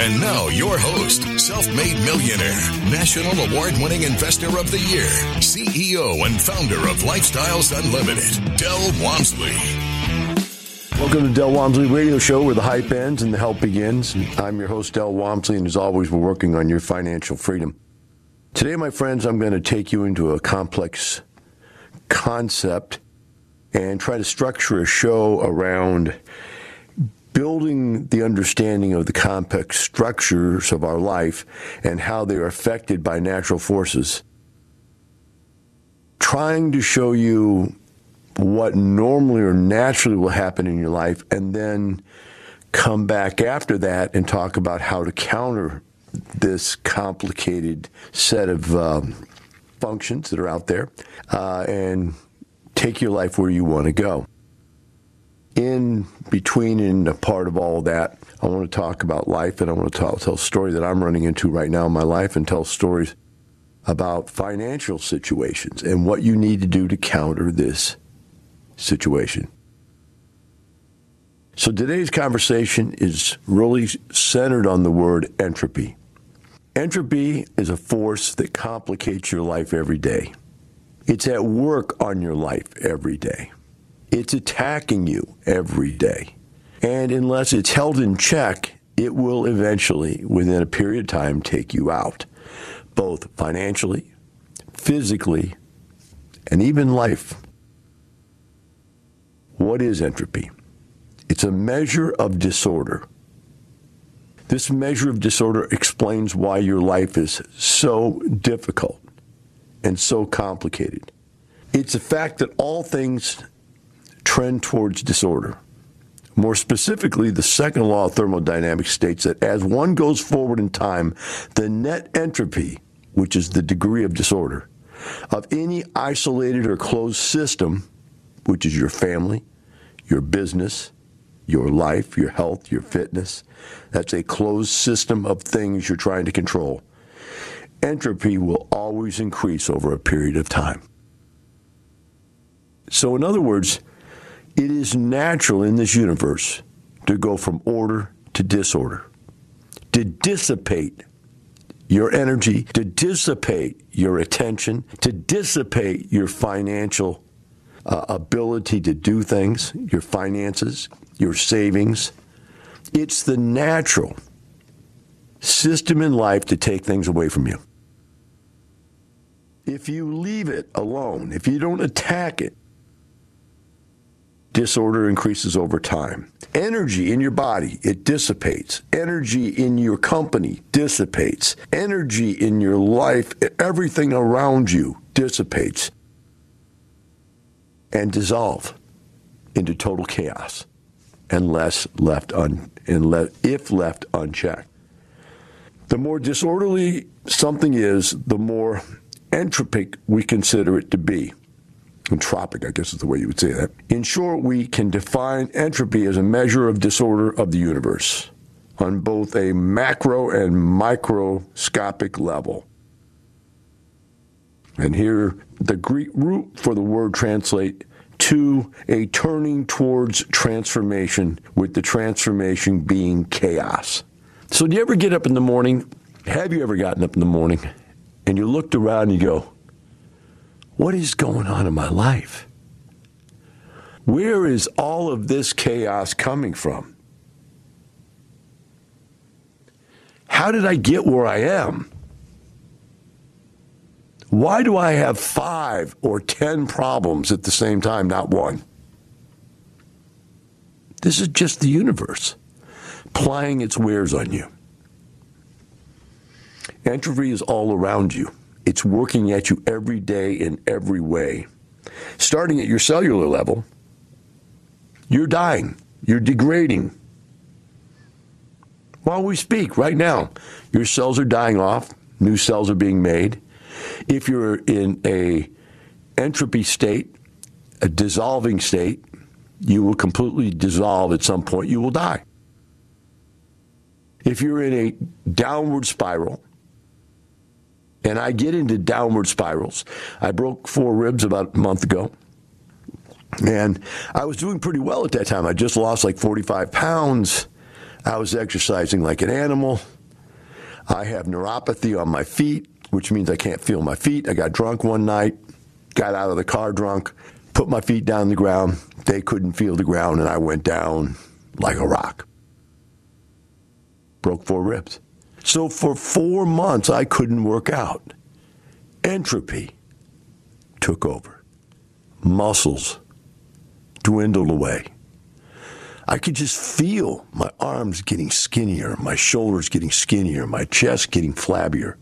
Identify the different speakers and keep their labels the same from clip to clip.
Speaker 1: And now, your host, self made millionaire, national award winning investor of the year, CEO and founder of Lifestyles Unlimited, Del Walmsley.
Speaker 2: Welcome to Del Walmsley Radio Show, where the hype ends and the help begins. I'm your host, Del Walmsley, and as always, we're working on your financial freedom. Today, my friends, I'm going to take you into a complex concept and try to structure a show around building the understanding of the complex structures of our life and how they are affected by natural forces. Trying to show you what normally or naturally will happen in your life, and then come back after that and talk about how to counter this complicated set of um, functions that are out there uh, and take your life where you want to go in between and a part of all of that, I want to talk about life and I want to tell, tell a story that I'm running into right now in my life and tell stories about financial situations and what you need to do to counter this situation. So today's conversation is really centered on the word entropy. Entropy is a force that complicates your life every day. It's at work on your life every day. It's attacking you every day. And unless it's held in check, it will eventually, within a period of time, take you out, both financially, physically, and even life. What is entropy? It's a measure of disorder. This measure of disorder explains why your life is so difficult and so complicated. It's the fact that all things trend towards disorder. More specifically, the second law of thermodynamics states that as one goes forward in time, the net entropy, which is the degree of disorder, of any isolated or closed system, which is your family, your business, your life, your health, your fitness, that's a closed system of things you're trying to control. Entropy will always increase over a period of time. So, in other words, it is natural in this universe to go from order to disorder, to dissipate your energy, to dissipate your attention, to dissipate your financial uh, ability to do things, your finances, your savings. It's the natural system in life to take things away from you. If you leave it alone, if you don't attack it, disorder increases over time. Energy in your body, it dissipates. Energy in your company dissipates. Energy in your life, everything around you dissipates and dissolve into total chaos unless left un, unless, if left unchecked. The more disorderly something is, the more entropic we consider it to be entropic, I guess is the way you would say that. In short, we can define entropy as a measure of disorder of the universe on both a macro and microscopic level. And here, the Greek root for the word translate to a turning towards transformation, with the transformation being chaos. So, do you ever get up in the morning? Have you ever gotten up in the morning and you looked around and you go, what is going on in my life? Where is all of this chaos coming from? How did I get where I am? Why do I have five or ten problems at the same time, not one? This is just the universe plying its wares on you. Entropy is all around you. It's working at you every day in every way. Starting at your cellular level, you're dying, you're degrading. While we speak right now, your cells are dying off, new cells are being made. If you're in a entropy state, a dissolving state. You will completely dissolve at some point. You will die. If you're in a downward spiral, and I get into downward spirals, I broke four ribs about a month ago. And I was doing pretty well at that time. I just lost like 45 pounds. I was exercising like an animal. I have neuropathy on my feet, which means I can't feel my feet. I got drunk one night, got out of the car drunk, put my feet down the ground. They couldn't feel the ground, and I went down like a rock. Broke four ribs. So for four months, I couldn't work out. Entropy took over. Muscles dwindled away. I could just feel my arms getting skinnier, my shoulders getting skinnier, my chest getting flabbier.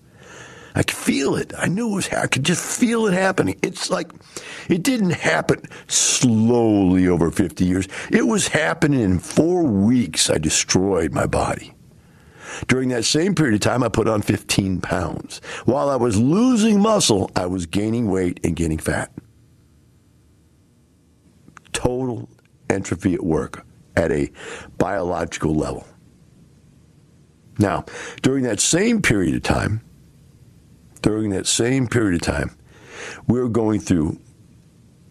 Speaker 2: I could feel it. I knew it was. I could just feel it happening. It's like it didn't happen slowly over 50 years. It was happening in four weeks. I destroyed my body. During that same period of time, I put on 15 pounds. While I was losing muscle, I was gaining weight and gaining fat. Total entropy at work at a biological level. Now, during that same period of time, during that same period of time, we're going through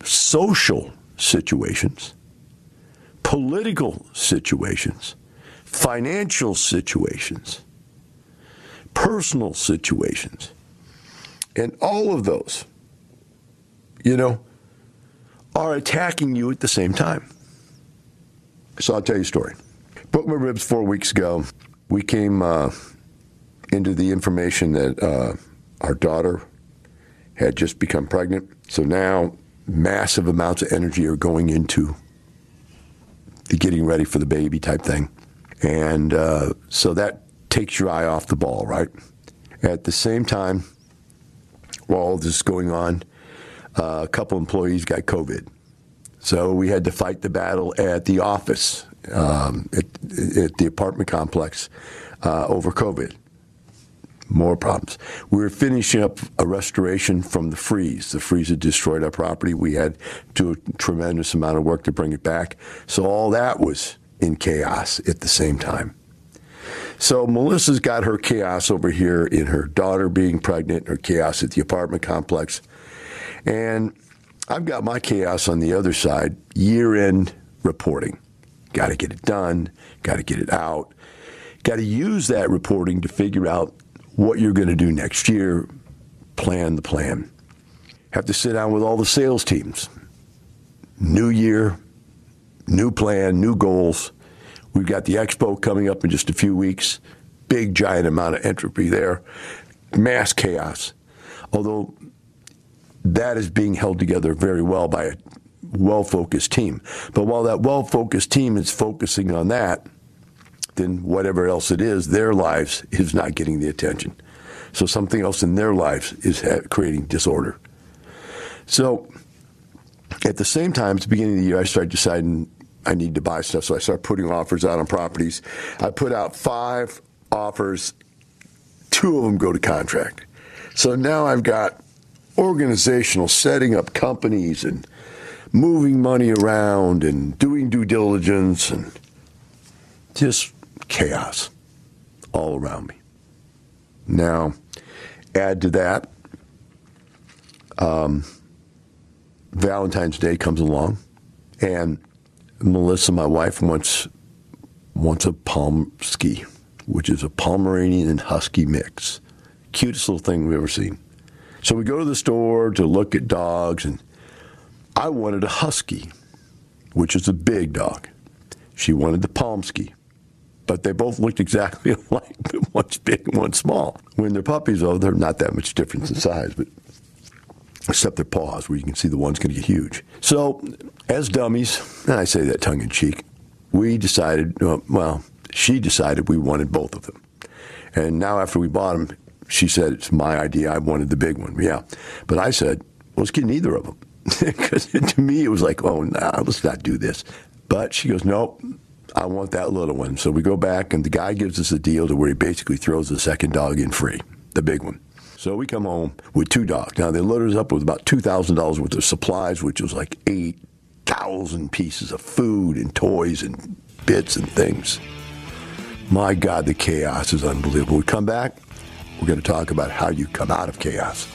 Speaker 2: social situations, political situations, financial situations, personal situations. And all of those, you know, are attacking you at the same time. So I'll tell you a story. Broke my ribs four weeks ago. We came uh, into the information that uh, our daughter had just become pregnant. So now massive amounts of energy are going into the getting ready for the baby type thing. And uh, so that takes your eye off the ball, right? At the same time, while all this is going on, uh, a couple employees got COVID. So we had to fight the battle at the office, um, at, at, the apartment complex uh, over COVID. More problems. We were finishing up a restoration from the freeze. The freeze had destroyed our property. We had to do a tremendous amount of work to bring it back. So all that was in chaos at the same time. So Melissa's got her chaos over here in her daughter being pregnant, her chaos at the apartment complex. And I've got my chaos on the other side, year end reporting. Got to get it done, got to get it out, got to use that reporting to figure out what you're going to do next year, plan the plan. Have to sit down with all the sales teams. New year, new plan, new goals. We've got the expo coming up in just a few weeks. Big, giant amount of entropy there. Mass chaos. Although that is being held together very well by a well focused team. But while that well focused team is focusing on that, then whatever else it is, their lives is not getting the attention. So something else in their lives is creating disorder. So at the same time, at the beginning of the year, I started deciding I need to buy stuff. So I started putting offers out on properties. I put out five offers, two of them go to contract. So now I've got organizational setting up companies and moving money around and doing due diligence and just chaos all around me. Now, add to that, um, Valentine's Day comes along, and Melissa, my wife, wants wants a Pomsky, which is a Pomeranian and Husky mix. Cutest little thing we've ever seen. So we go to the store to look at dogs, and I wanted a Husky, which is a big dog. She wanted the Pomsky, but they both looked exactly alike, one's big and one's small. When they're puppies, though, they're not that much difference in size, but except their paws, where you can see the one's going to get huge. So, as dummies, and I say that tongue in cheek, we decided, uh, well, she decided we wanted both of them. And now, after we bought them, she said, It's my idea. I wanted the big one. Yeah. But I said, Well, let's get neither of them. Because to me, it was like, Oh, nah, let's not do this. But she goes, Nope. I want that little one. So we go back, and the guy gives us a deal to where he basically throws the second dog in free, the big one. So we come home with two dogs. Now they loaded us up with about two thousand dollars worth of supplies, which was like eight thousand pieces of food and toys and bits and things. My God, the chaos is unbelievable. We come back, we're going to talk about how you come out of chaos.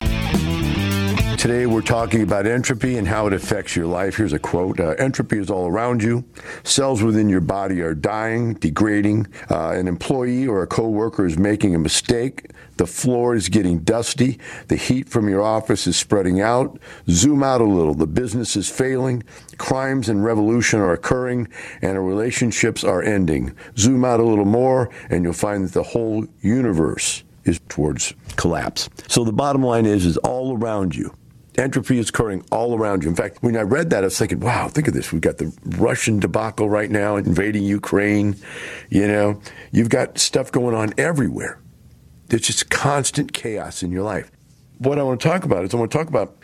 Speaker 2: Today, we're talking about entropy and how it affects your life. Here's a quote uh, Entropy is all around you. Cells within your body are dying, degrading. Uh, an employee or a coworker is making a mistake. The floor is getting dusty. The heat from your office is spreading out. Zoom out a little. The business is failing. Crimes and revolution are occurring, and relationships are ending. Zoom out a little more, and you'll find that the whole universe is towards collapse. So the bottom line is, is all around you. Entropy is occurring all around you. In fact, when I read that, I was thinking, wow, think of this. We've got the Russian debacle right now invading Ukraine. You know, you've got stuff going on everywhere. There's just constant chaos in your life. What I want to talk about is I want to talk about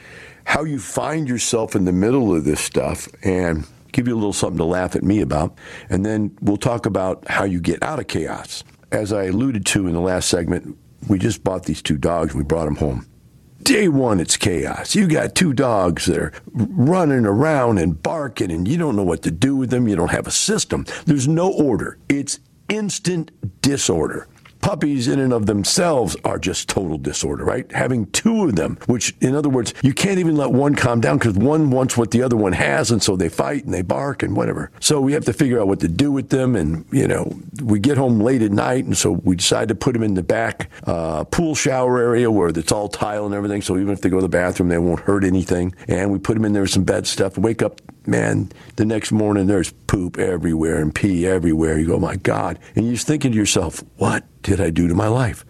Speaker 2: how you find yourself in the middle of this stuff and give you a little something to laugh at me about. And then we'll talk about how you get out of chaos. As I alluded to in the last segment, we just bought these two dogs and we brought them home. Day one, it's chaos. You got two dogs that are running around and barking, and you don't know what to do with them. You don't have a system. There's no order. It's instant disorder puppies in and of themselves are just total disorder, right? Having two of them, which in other words, you can't even let one calm down because one wants what the other one has, and so they fight and they bark and whatever. So we have to figure out what to do with them, and you know, we get home late at night, and so we decide to put them in the back uh, pool shower area where it's all tile and everything. So even if they go to the bathroom, they won't hurt anything. And we put them in there with some bed stuff. Wake up man, the next morning there's poop everywhere and pee everywhere. You go, my God. And you're thinking to yourself, what did I do to my life?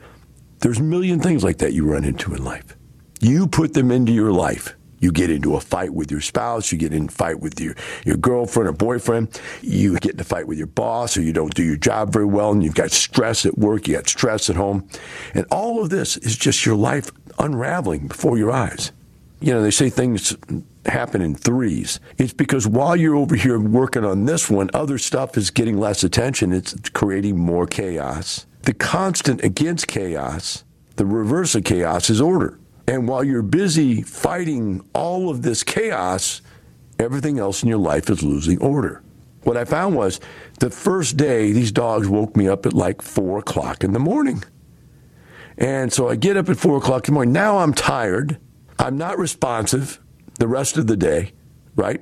Speaker 2: There's a million things like that you run into in life. You put them into your life. You get into a fight with your spouse, you get in a fight with your, your girlfriend or boyfriend, you get in a fight with your boss, or you don't do your job very well, and you've got stress at work, you got stress at home. And all of this is just your life unraveling before your eyes. You know, they say things happen in threes. It's because while you're over here working on this one, other stuff is getting less attention. It's creating more chaos. The constant against chaos, the reverse of chaos, is order. And while you're busy fighting all of this chaos, everything else in your life is losing order. What I found was the first day, these dogs woke me up at like four o'clock in the morning. And so I get up at four o'clock in the morning. Now I'm tired. I'm not responsive the rest of the day, right?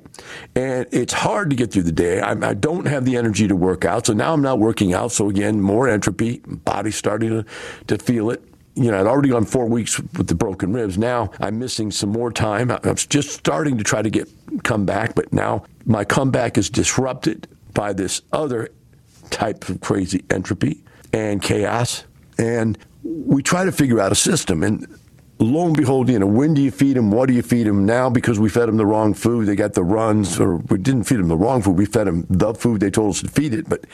Speaker 2: And it's hard to get through the day. I, I, don't have the energy to work out. So now I'm not working out. So again, more entropy, body starting to, to feel it. You know, I'd already gone four weeks with the broken ribs. Now I'm missing some more time. I'm just starting to try to get come back, but now my comeback is disrupted by this other type of crazy entropy and chaos. And we try to figure out a system. And lo and behold, you know, when do you feed them? What do you feed them? Now, because we fed them the wrong food, they got the runs, or we didn't feed them the wrong food. We fed them the food they told us to feed it, but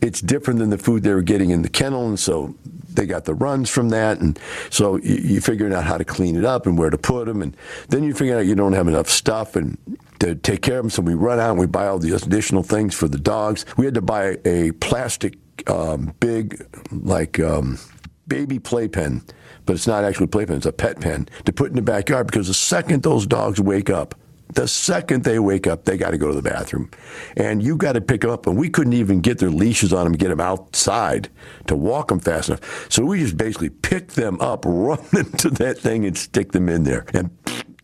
Speaker 2: it's different than the food they were getting in the kennel, and so they got the runs from that. And so you, you figuring out how to clean it up and where to put them, and then you figure out you don't have enough stuff and to take care of them. So we run out and we buy all the additional things for the dogs. We had to buy a plastic um, big, like um, baby playpen but it's not actually a playpen, it's a pet pen to put in the backyard because the second those dogs wake up, the second they wake up, they got to go to the bathroom. And you got to pick them up. And we couldn't even get their leashes on them get them outside to walk them fast enough. So we just basically pick them up, run into that thing, and stick them in there. And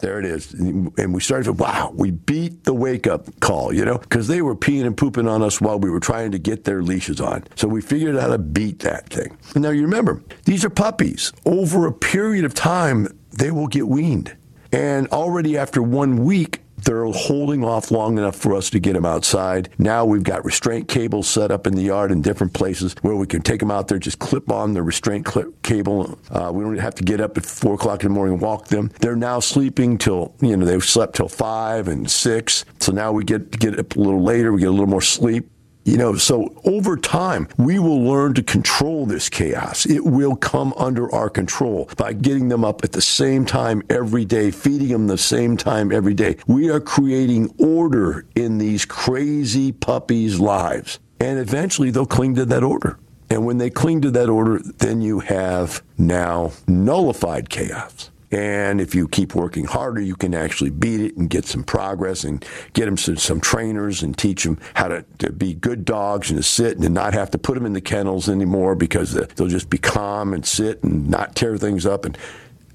Speaker 2: there it is. And we started to, wow, we beat the wake up call, you know, because they were peeing and pooping on us while we were trying to get their leashes on. So we figured out how to beat that thing. And now you remember, these are puppies. Over a period of time, they will get weaned. And already after one week, they're holding off long enough for us to get them outside. Now we've got restraint cables set up in the yard in different places where we can take them out there, just clip on the restraint clip cable. Uh, we don't have to get up at four o'clock in the morning and walk them. They're now sleeping till, you know, they've slept till five and six. So now we get, get up a little later, we get a little more sleep. You know, so over time, we will learn to control this chaos. It will come under our control by getting them up at the same time every day, feeding them the same time every day. We are creating order in these crazy puppies' lives. And eventually they'll cling to that order. And when they cling to that order, then you have now nullified chaos. And if you keep working harder, you can actually beat it and get some progress and get them some, some trainers and teach them how to, to, be good dogs and to sit and to not have to put them in the kennels anymore because they'll just be calm and sit and not tear things up. And,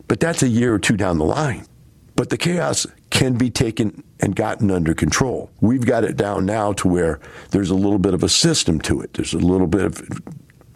Speaker 2: but that's a year or two down the line. But the chaos can be taken and gotten under control. We've got it down now to where there's a little bit of a system to it. There's a little bit of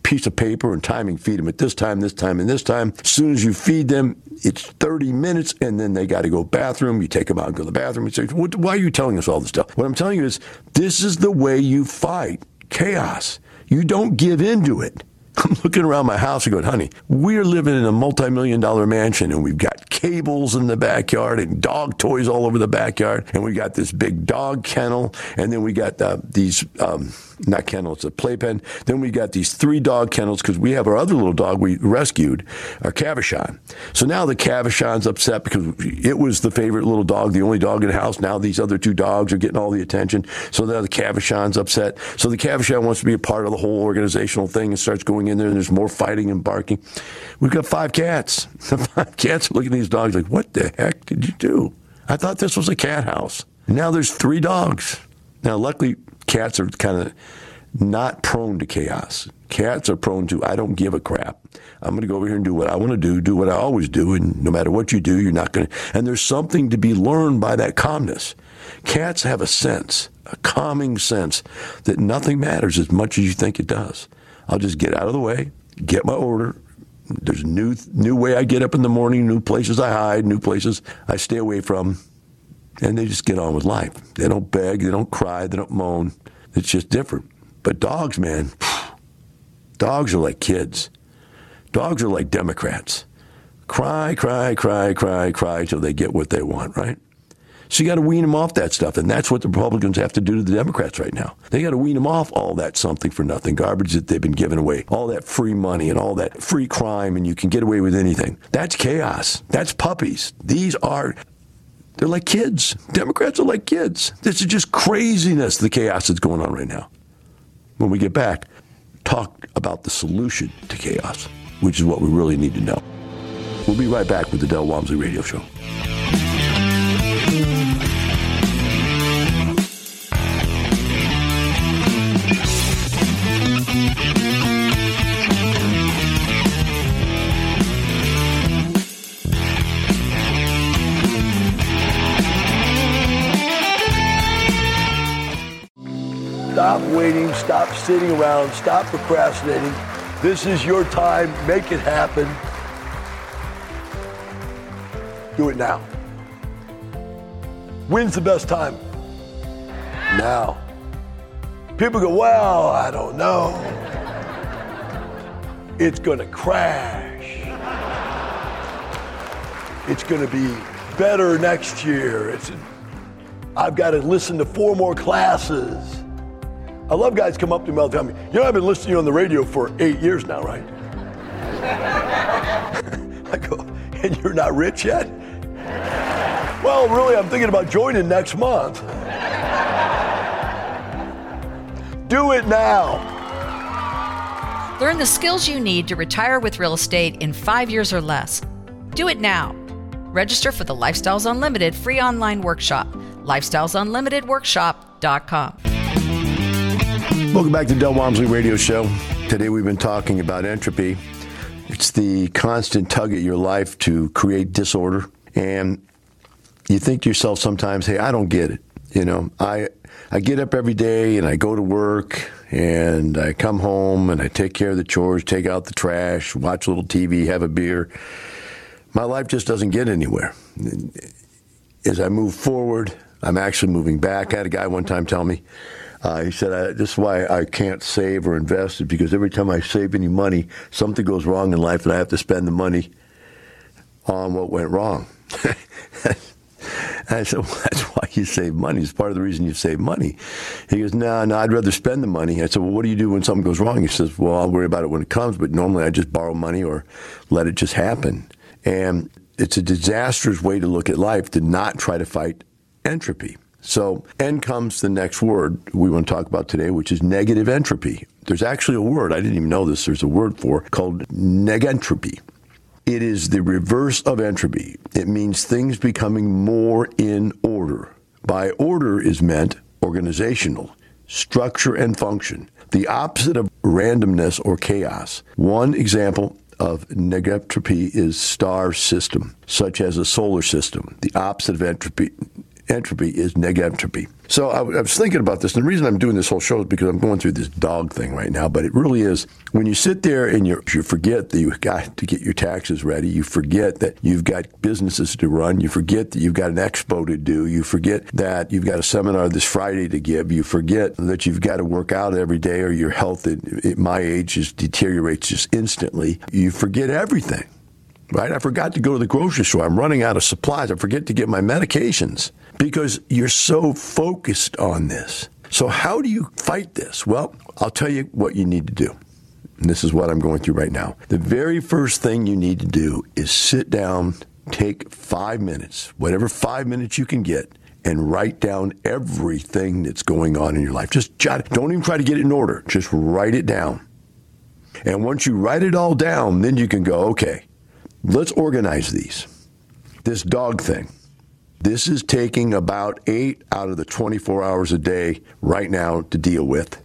Speaker 2: piece of paper and timing. Feed them at this time, this time, and this time. As soon as you feed them, it's 30 minutes, and then they got to go bathroom. You take them out and go to the bathroom. You say, "Why are you telling us all this stuff?" What I'm telling you is, this is the way you fight chaos. You don't give into it. I'm looking around my house and going, honey, we're living in a multi million dollar mansion and we've got cables in the backyard and dog toys all over the backyard. And we got this big dog kennel. And then we got uh, these, um, not kennel, it's a playpen. Then we got these three dog kennels because we have our other little dog we rescued, our Cavachon. So now the Cavachon's upset because it was the favorite little dog, the only dog in the house. Now these other two dogs are getting all the attention. So now the Cavachon's upset. So the Cavachon wants to be a part of the whole organizational thing and starts going in there and there's more fighting and barking. We've got five cats. The five cats looking at these dogs like, what the heck did you do? I thought this was a cat house. Now there's three dogs. Now, luckily, cats are kind of not prone to chaos. Cats are prone to, I don't give a crap. I'm going to go over here and do what I want to do, do what I always do, and no matter what you do, you're not going to. And there's something to be learned by that calmness. Cats have a sense, a calming sense, that nothing matters as much as you think it does. I'll just get out of the way, get my order. There's a new, new way I get up in the morning, new places I hide, new places I stay away from and they just get on with life. They don't beg, they don't cry, they don't moan. It's just different. But dogs, man, dogs are like kids. Dogs are like Democrats. Cry, cry, cry, cry, cry till they get what they want, right? So you got to wean them off that stuff. And that's what the Republicans have to do to the Democrats right now. They got to wean them off all that something for nothing garbage that they've been giving away, all that free money and all that free crime, and you can get away with anything. That's chaos. That's puppies. These are they're like kids. Democrats are like kids. This is just craziness, the chaos that's going on right now. When we get back, talk about the solution to chaos, which is what we really need to know. We'll be right back with the Del Walmsley Radio Show. Stop sitting around. Stop procrastinating. This is your time. Make it happen. Do it now. When's the best time? Now. People go, well, I don't know. It's going to crash. It's going to be better next year. It's, I've got to listen to four more classes. I love guys come up to me all the time. You know, I've been listening to you on the radio for eight years now, right? I go, and you're not rich yet? Well, really, I'm thinking about joining next month. Do it now.
Speaker 3: Learn the skills you need to retire with real estate in five years or less. Do it now. Register for the Lifestyles Unlimited free online workshop. LifestylesUnlimitedWorkshop.com.
Speaker 2: Welcome back to Del Walmsley Radio Show. Today we've been talking about entropy. It's the constant tug at your life to create disorder. And you think to yourself sometimes, hey, I don't get it. You know, I I get up every day and I go to work and I come home and I take care of the chores, take out the trash, watch a little TV, have a beer. My life just doesn't get anywhere. As I move forward, I'm actually moving back. I had a guy one time tell me, uh, he said, This is why I can't save or invest, because every time I save any money, something goes wrong in life and I have to spend the money on what went wrong. I said, well, that's why you save money. It's part of the reason you save money. He goes, no, nah, no, nah, I'd rather spend the money. I said, well, what do you do when something goes wrong? He says, well, I'll worry about it when it comes, but normally I just borrow money or let it just happen. And it's a disastrous way to look at life to not try to fight entropy. So, N comes the next word we want to talk about today, which is negative entropy. There's actually a word, I didn't even know this, there's a word for called negentropy. It is the reverse of entropy. It means things becoming more in order. By order is meant organizational, structure, and function, the opposite of randomness or chaos. One example of negentropy is star system, such as a solar system. The opposite of entropy entropy is negentropy. So I, I, was thinking about this, and the reason I'm doing this whole show is because I'm going through this dog thing right now. But it really is when you sit there and you you forget that you've got to get your taxes ready. You forget that you've got businesses to run. You forget that you've got an expo to do. You forget that you've got a seminar this Friday to give. You forget that you've got to work out every day, or your health at, at my age just deteriorates just instantly. You forget everything right? I forgot to go to the grocery store. I'm running out of supplies. I forget to get my medications because you're so focused on this. So, how do you fight this? Well, I'll tell you what you need to do. And this is what I'm going through right now. The very first thing you need to do is sit down, take five minutes, whatever five minutes you can get, and write down everything that's going on in your life. Just jot it. Don't even try to get it in order. Just write it down. And once you write it all down, then you can go, okay, let's organize these. This dog thing. This is taking about eight out of the 24 hours a day right now to deal with.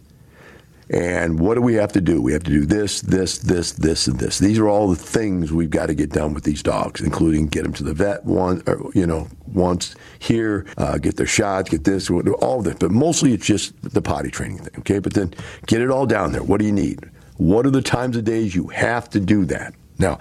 Speaker 2: And what do we have to do? We have to do this, this, this, this, and this. These are all the things we've got to get done with these dogs, including get them to the vet one, or, you know, once here, uh, get their shots, get this, all of this. But mostly it's just the potty training thing, okay? But then get it all down there. What do you need? What are the times of days you have to do that? Now,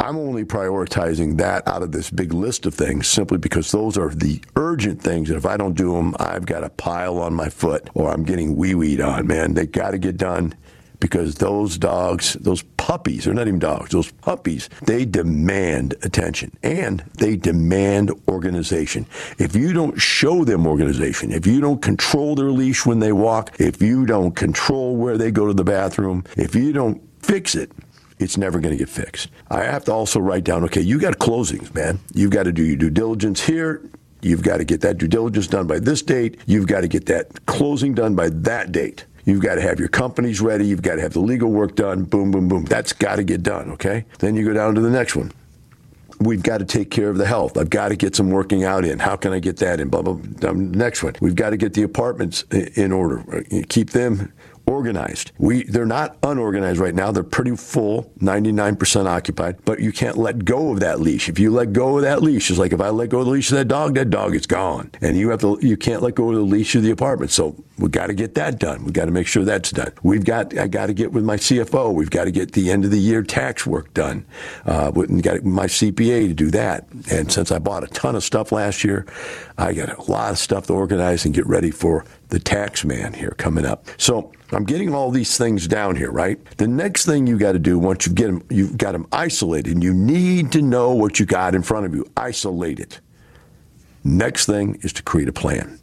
Speaker 2: I'm only prioritizing that out of this big list of things simply because those are the urgent things. And if I don't do them, I've got a pile on my foot or I'm getting wee weed on, man. They got to get done because those dogs, those puppies, they're not even dogs, those puppies, they demand attention and they demand organization. If you don't show them organization, if you don't control their leash when they walk, if you don't control where they go to the bathroom, if you don't fix it, it's never going to get fixed. I have to also write down, okay, you got closings, man. You've got to do your due diligence here. You've got to get that due diligence done by this date. You've got to get that closing done by that date. You've got to have your companies ready. You've got to have the legal work done. Boom, boom, boom. That's got to get done, okay? Then you go down to the next one. We've got to take care of the health. I've got to get some working out in. How can I get that in? Blah, blah, blah. Next one. We've got to get the apartments in order. Keep them organized. We they're not unorganized right now. They're pretty full, 99% occupied, but you can't let go of that leash. If you let go of that leash, it's like if I let go of the leash of that dog, that dog is gone. And you have to you can't let go of the leash of the apartment. So we got to get that done. We got to make sure that's done. We've got I got to get with my CFO. We've got to get the end of the year tax work done. Uh, we got my CPA to do that. And since I bought a ton of stuff last year, I got a lot of stuff to organize and get ready for the tax man here coming up. So I'm getting all these things down here, right? The next thing you got to do once you get them, you've got them isolated, and you need to know what you got in front of you. Isolate it. Next thing is to create a plan.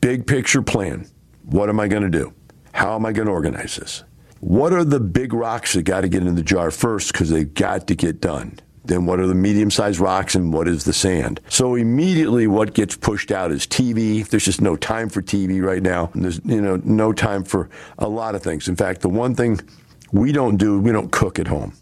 Speaker 2: Big picture plan. What am I going to do? How am I going to organize this? What are the big rocks that got to get in the jar first because they've got to get done? Then what are the medium sized rocks and what is the sand? So immediately what gets pushed out is TV. There's just no time for TV right now. There's you know no time for a lot of things. In fact, the one thing we don't do, we don't cook at home.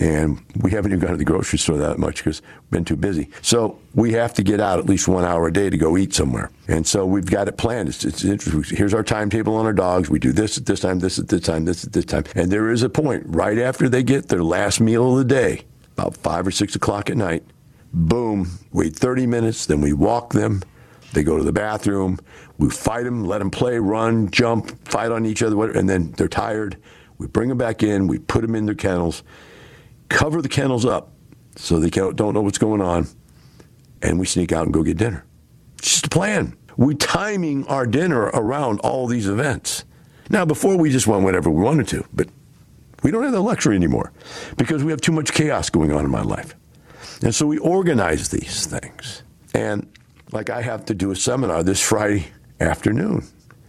Speaker 2: And we haven't even gone to the grocery store that much because we've been too busy. So we have to get out at least one hour a day to go eat somewhere. And so we've got it planned. It's, it's interesting. Here's our timetable on our dogs. We do this at this time, this at this time, this at this time. And there is a point right after they get their last meal of the day about five or six o'clock at night. Boom, wait 30 minutes, then we walk them. They go to the bathroom. We fight them, let them play, run, jump, fight on each other, and then they're tired. We bring them back in. We put them in their kennels, cover the kennels up so they don't know what's going on, and we sneak out and go get dinner. It's just a plan. We're timing our dinner around all these events. Now, before we just went whenever we wanted to, but we don't have that luxury anymore because we have too much chaos going on in my life. And so we organize these things. And like I have to do a seminar this Friday afternoon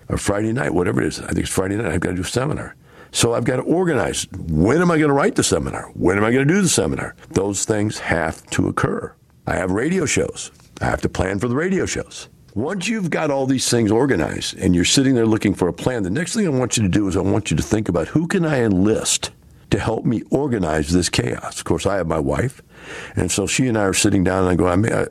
Speaker 2: or Friday night, whatever it is. I think it's Friday night. I've got to do a seminar. So I've got to organize. When am I going to write the seminar? When am I going to do the seminar? Those things have to occur. I have radio shows. I have to plan for the radio shows. Once you've got all these things organized and you're sitting there looking for a plan, the next thing I want you to do is I want you to think about who can I enlist to help me organize this chaos. Of course, I have my wife, and so she and I are sitting down and I go, I, may, I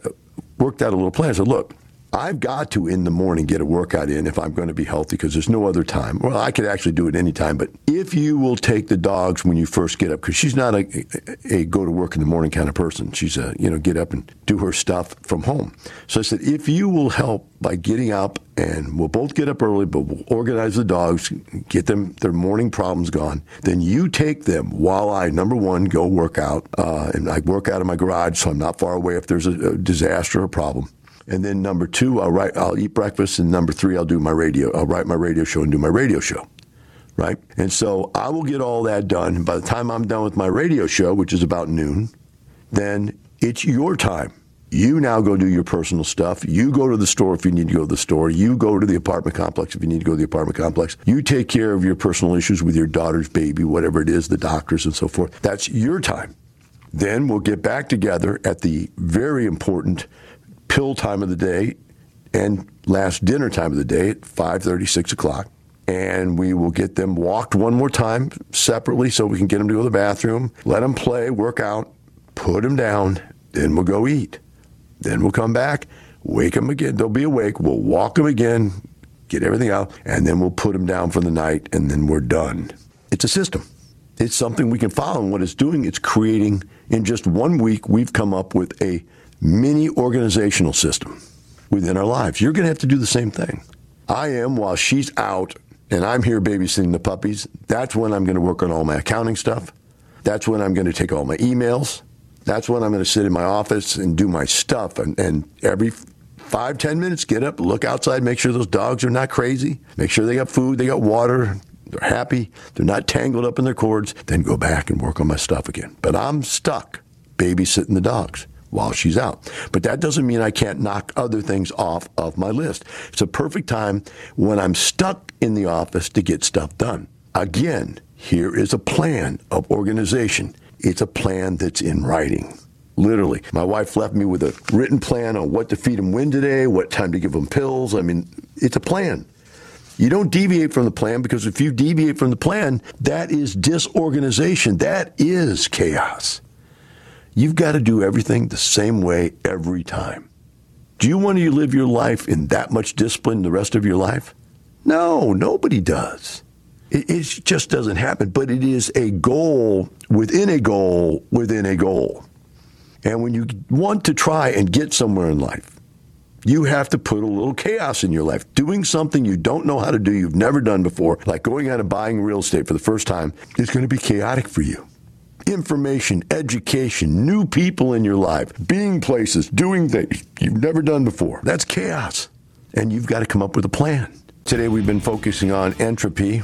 Speaker 2: worked out a little plan. I said, look, I've got to in the morning get a workout in if I'm going to be healthy because there's no other time. Well, I could actually do it any time, but if you will take the dogs when you first get up, because she's not a, a, go to work in the morning kind of person. She's a, you know, get up and do her stuff from home. So I said, if you will help by getting up and we'll both get up early, but we'll organize the dogs, get them their morning problems gone, then you take them while I, number one, go work out. Uh, and I work out in my garage, so I'm not far away if there's a, a disaster or a problem. And then number two, I'll write, I'll eat breakfast. And number three, I'll do my radio. I'll write my radio show and do my radio show. Right. And so I will get all that done. By the time I'm done with my radio show, which is about noon, then it's your time. You now go do your personal stuff. You go to the store if you need to go to the store. You go to the apartment complex if you need to go to the apartment complex. You take care of your personal issues with your daughter's baby, whatever it is, the doctors and so forth. That's your time. Then we'll get back together at the very important pill time of the day and last dinner time of the day at 5.30, 6 o'clock. And we will get them walked one more time separately so we can get them to go to the bathroom, let them play, work out, put them down, then we'll go eat. Then we'll come back, wake them again. They'll be awake. We'll walk them again, get everything out, and then we'll put them down for the night, and then we're done. It's a system. It's something we can follow. And what it's doing, it's creating, in just one week, we've come up with a mini organizational system within our lives. You're going to have to do the same thing. I am while she's out and I'm here babysitting the puppies. That's when I'm going to work on all my accounting stuff. That's when I'm going to take all my emails. That's when I'm going to sit in my office and do my stuff. And, and every five, ten minutes, get up, look outside, make sure those dogs are not crazy, make sure they got food, they got water, they're happy, they're not tangled up in their cords, then go back and work on my stuff again. But I'm stuck babysitting the dogs while she's out. But that doesn't mean I can't knock other things off of my list. It's a perfect time when I'm stuck in the office to get stuff done. Again, here is a plan of organization. It's a plan that's in writing. Literally. My wife left me with a written plan on what to feed them when today, what time to give them pills. I mean, it's a plan. You don't deviate from the plan because if you deviate from the plan, that is disorganization. That is chaos. You've got to do everything the same way every time. Do you want to live your life in that much discipline the rest of your life? No, nobody does. It, it just doesn't happen, but it is a goal within a goal within a goal. And when you want to try and get somewhere in life, you have to put a little chaos in your life. Doing something you don't know how to do, you've never done before, like going out and buying real estate for the first time, is going to be chaotic for you information, education, new people in your life, being places, doing things you've never done before. That's chaos. And you've got to come up with a plan. Today we've been focusing on entropy,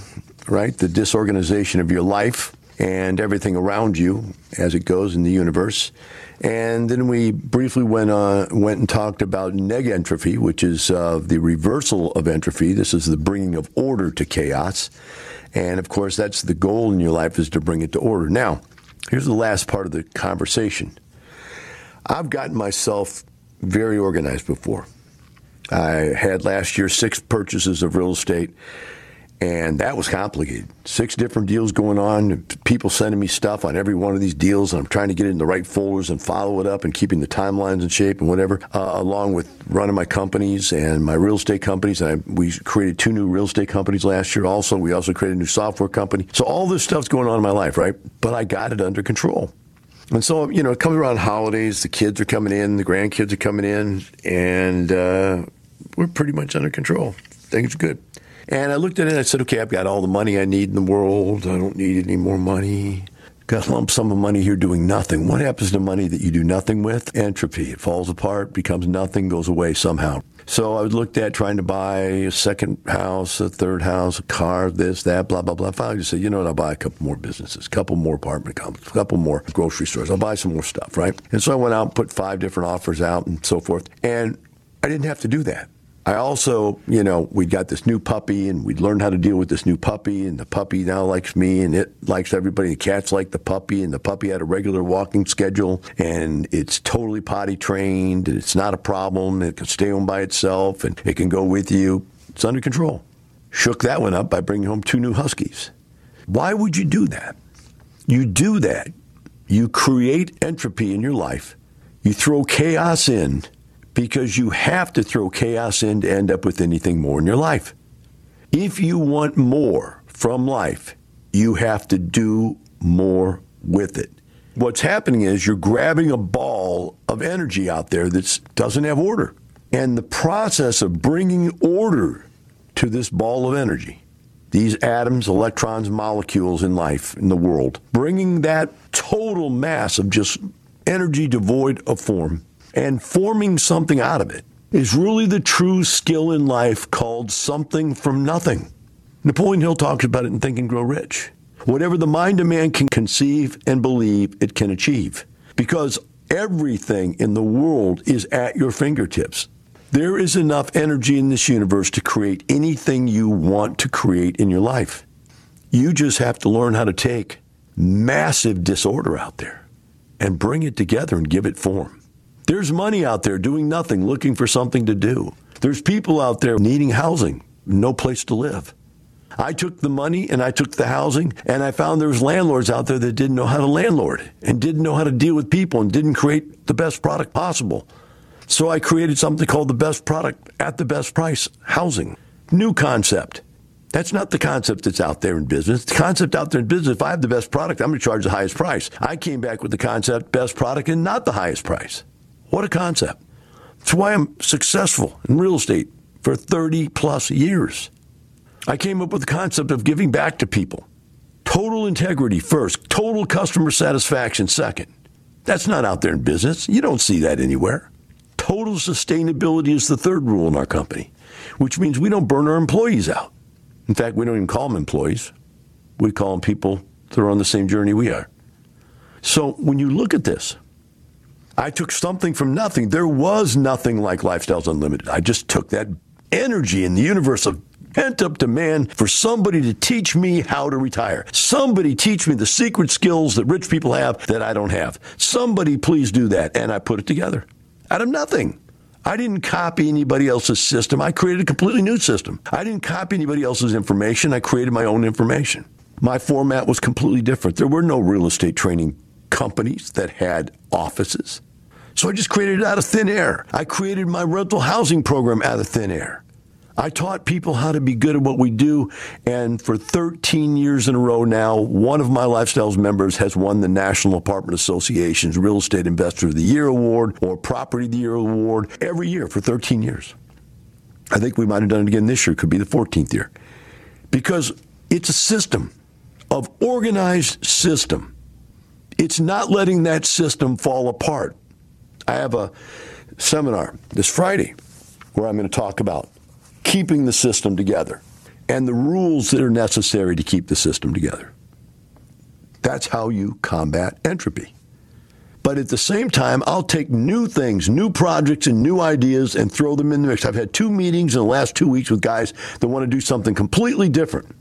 Speaker 2: right? The disorganization of your life and everything around you as it goes in the universe. And then we briefly went on, went and talked about negentropy, which is uh, the reversal of entropy. This is the bringing of order to chaos. And of course, that's the goal in your life is to bring it to order. Now, Here's the last part of the conversation. I've gotten myself very organized before. I had last year six purchases of real estate and that was complicated. Six different deals going on, people sending me stuff on every one of these deals, and I'm trying to get it in the right folders and follow it up and keeping the timelines in shape and whatever, uh, along with running my companies and my real estate companies. And I, we created two new real estate companies last year also. We also created a new software company. So all this stuff's going on in my life, right? But I got it under control. And so, you know, it comes around holidays, the kids are coming in, the grandkids are coming in, and uh, we're pretty much under control. Things are good. And I looked at it and I said, okay, I've got all the money I need in the world. I don't need any more money. Got a lump sum of money here doing nothing. What happens to money that you do nothing with? Entropy. It falls apart, becomes nothing, goes away somehow. So I looked at trying to buy a second house, a third house, a car, this, that, blah, blah, blah. Finally, just said, you know what? I'll buy a couple more businesses, a couple more apartment complexes, a couple more grocery stores. I'll buy some more stuff, right? And so I went out and put five different offers out and so forth. And I didn't have to do that. I also, you know, we got this new puppy and we learned how to deal with this new puppy and the puppy now likes me and it likes everybody. The cats like the puppy and the puppy had a regular walking schedule and it's totally potty trained and it's not a problem. It can stay home by itself and it can go with you. It's under control. Shook that one up by bringing home two new huskies. Why would you do that? You do that. You create entropy in your life. You throw chaos in because you have to throw chaos in to end up with anything more in your life. If you want more from life, you have to do more with it. What's happening is you're grabbing a ball of energy out there that doesn't have order. And the process of bringing order to this ball of energy, these atoms, electrons, molecules in life, in the world, bringing that total mass of just energy devoid of form and forming something out of it is really the true skill in life called something from nothing. Napoleon Hill talks about it in Think and Grow Rich. Whatever the mind of man can conceive and believe, it can achieve. Because everything in the world is at your fingertips. There is enough energy in this universe to create anything you want to create in your life. You just have to learn how to take massive disorder out there and bring it together and give it form. There's money out there doing nothing, looking for something to do. There's people out there needing housing, no place to live. I took the money and I took the housing, and I found there was landlords out there that didn't know how to landlord and didn't know how to deal with people and didn't create the best product possible. So I created something called the best product at the best price housing. New concept. That's not the concept that's out there in business. The concept out there in business, if I have the best product, I'm going to charge the highest price. I came back with the concept best product and not the highest price. What a concept. That's why I'm successful in real estate for 30 plus years. I came up with the concept of giving back to people. Total integrity first, total customer satisfaction second. That's not out there in business. You don't see that anywhere. Total sustainability is the third rule in our company, which means we don't burn our employees out. In fact, we don't even call them employees. We call them people that are on the same journey we are. So when you look at this, I took something from nothing. There was nothing like Lifestyles Unlimited. I just took that energy in the universe of pent up demand for somebody to teach me how to retire. Somebody teach me the secret skills that rich people have that I don't have. Somebody please do that. And I put it together out of nothing. I didn't copy anybody else's system. I created a completely new system. I didn't copy anybody else's information. I created my own information. My format was completely different. There were no real estate training companies that had offices. So I just created it out of thin air. I created my rental housing program out of thin air. I taught people how to be good at what we do. And for 13 years in a row now, one of my Lifestyles members has won the National Apartment Association's Real Estate Investor of the Year Award or Property of the Year Award every year for 13 years. I think we might have done it again this year. Could be the 14th year. Because it's a system of organized system. It's not letting that system fall apart. I have a seminar this Friday where I'm going to talk about keeping the system together and the rules that are necessary to keep the system together. That's how you combat entropy. But at the same time, I'll take new things, new projects, and new ideas and throw them in the mix. I've had two meetings in the last two weeks with guys that want to do something completely different.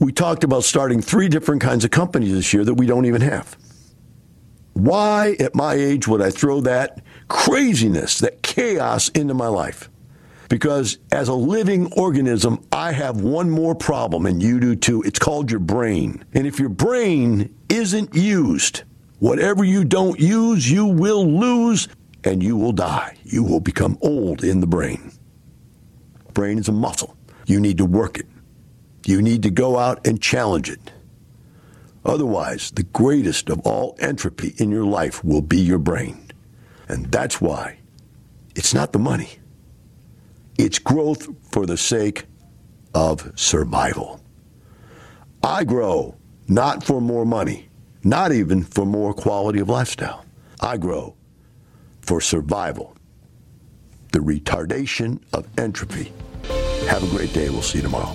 Speaker 2: We talked about starting three different kinds of companies this year that we don't even have. Why, at my age, would I throw that craziness, that chaos into my life? Because as a living organism, I have one more problem, and you do too. It's called your brain. And if your brain isn't used, whatever you don't use, you will lose and you will die. You will become old in the brain. Brain is a muscle. You need to work it. You need to go out and challenge it. Otherwise, the greatest of all entropy in your life will be your brain. And that's why it's not the money, it's growth for the sake of survival. I grow not for more money, not even for more quality of lifestyle. I grow for survival, the retardation of entropy. Have a great day. We'll see you tomorrow.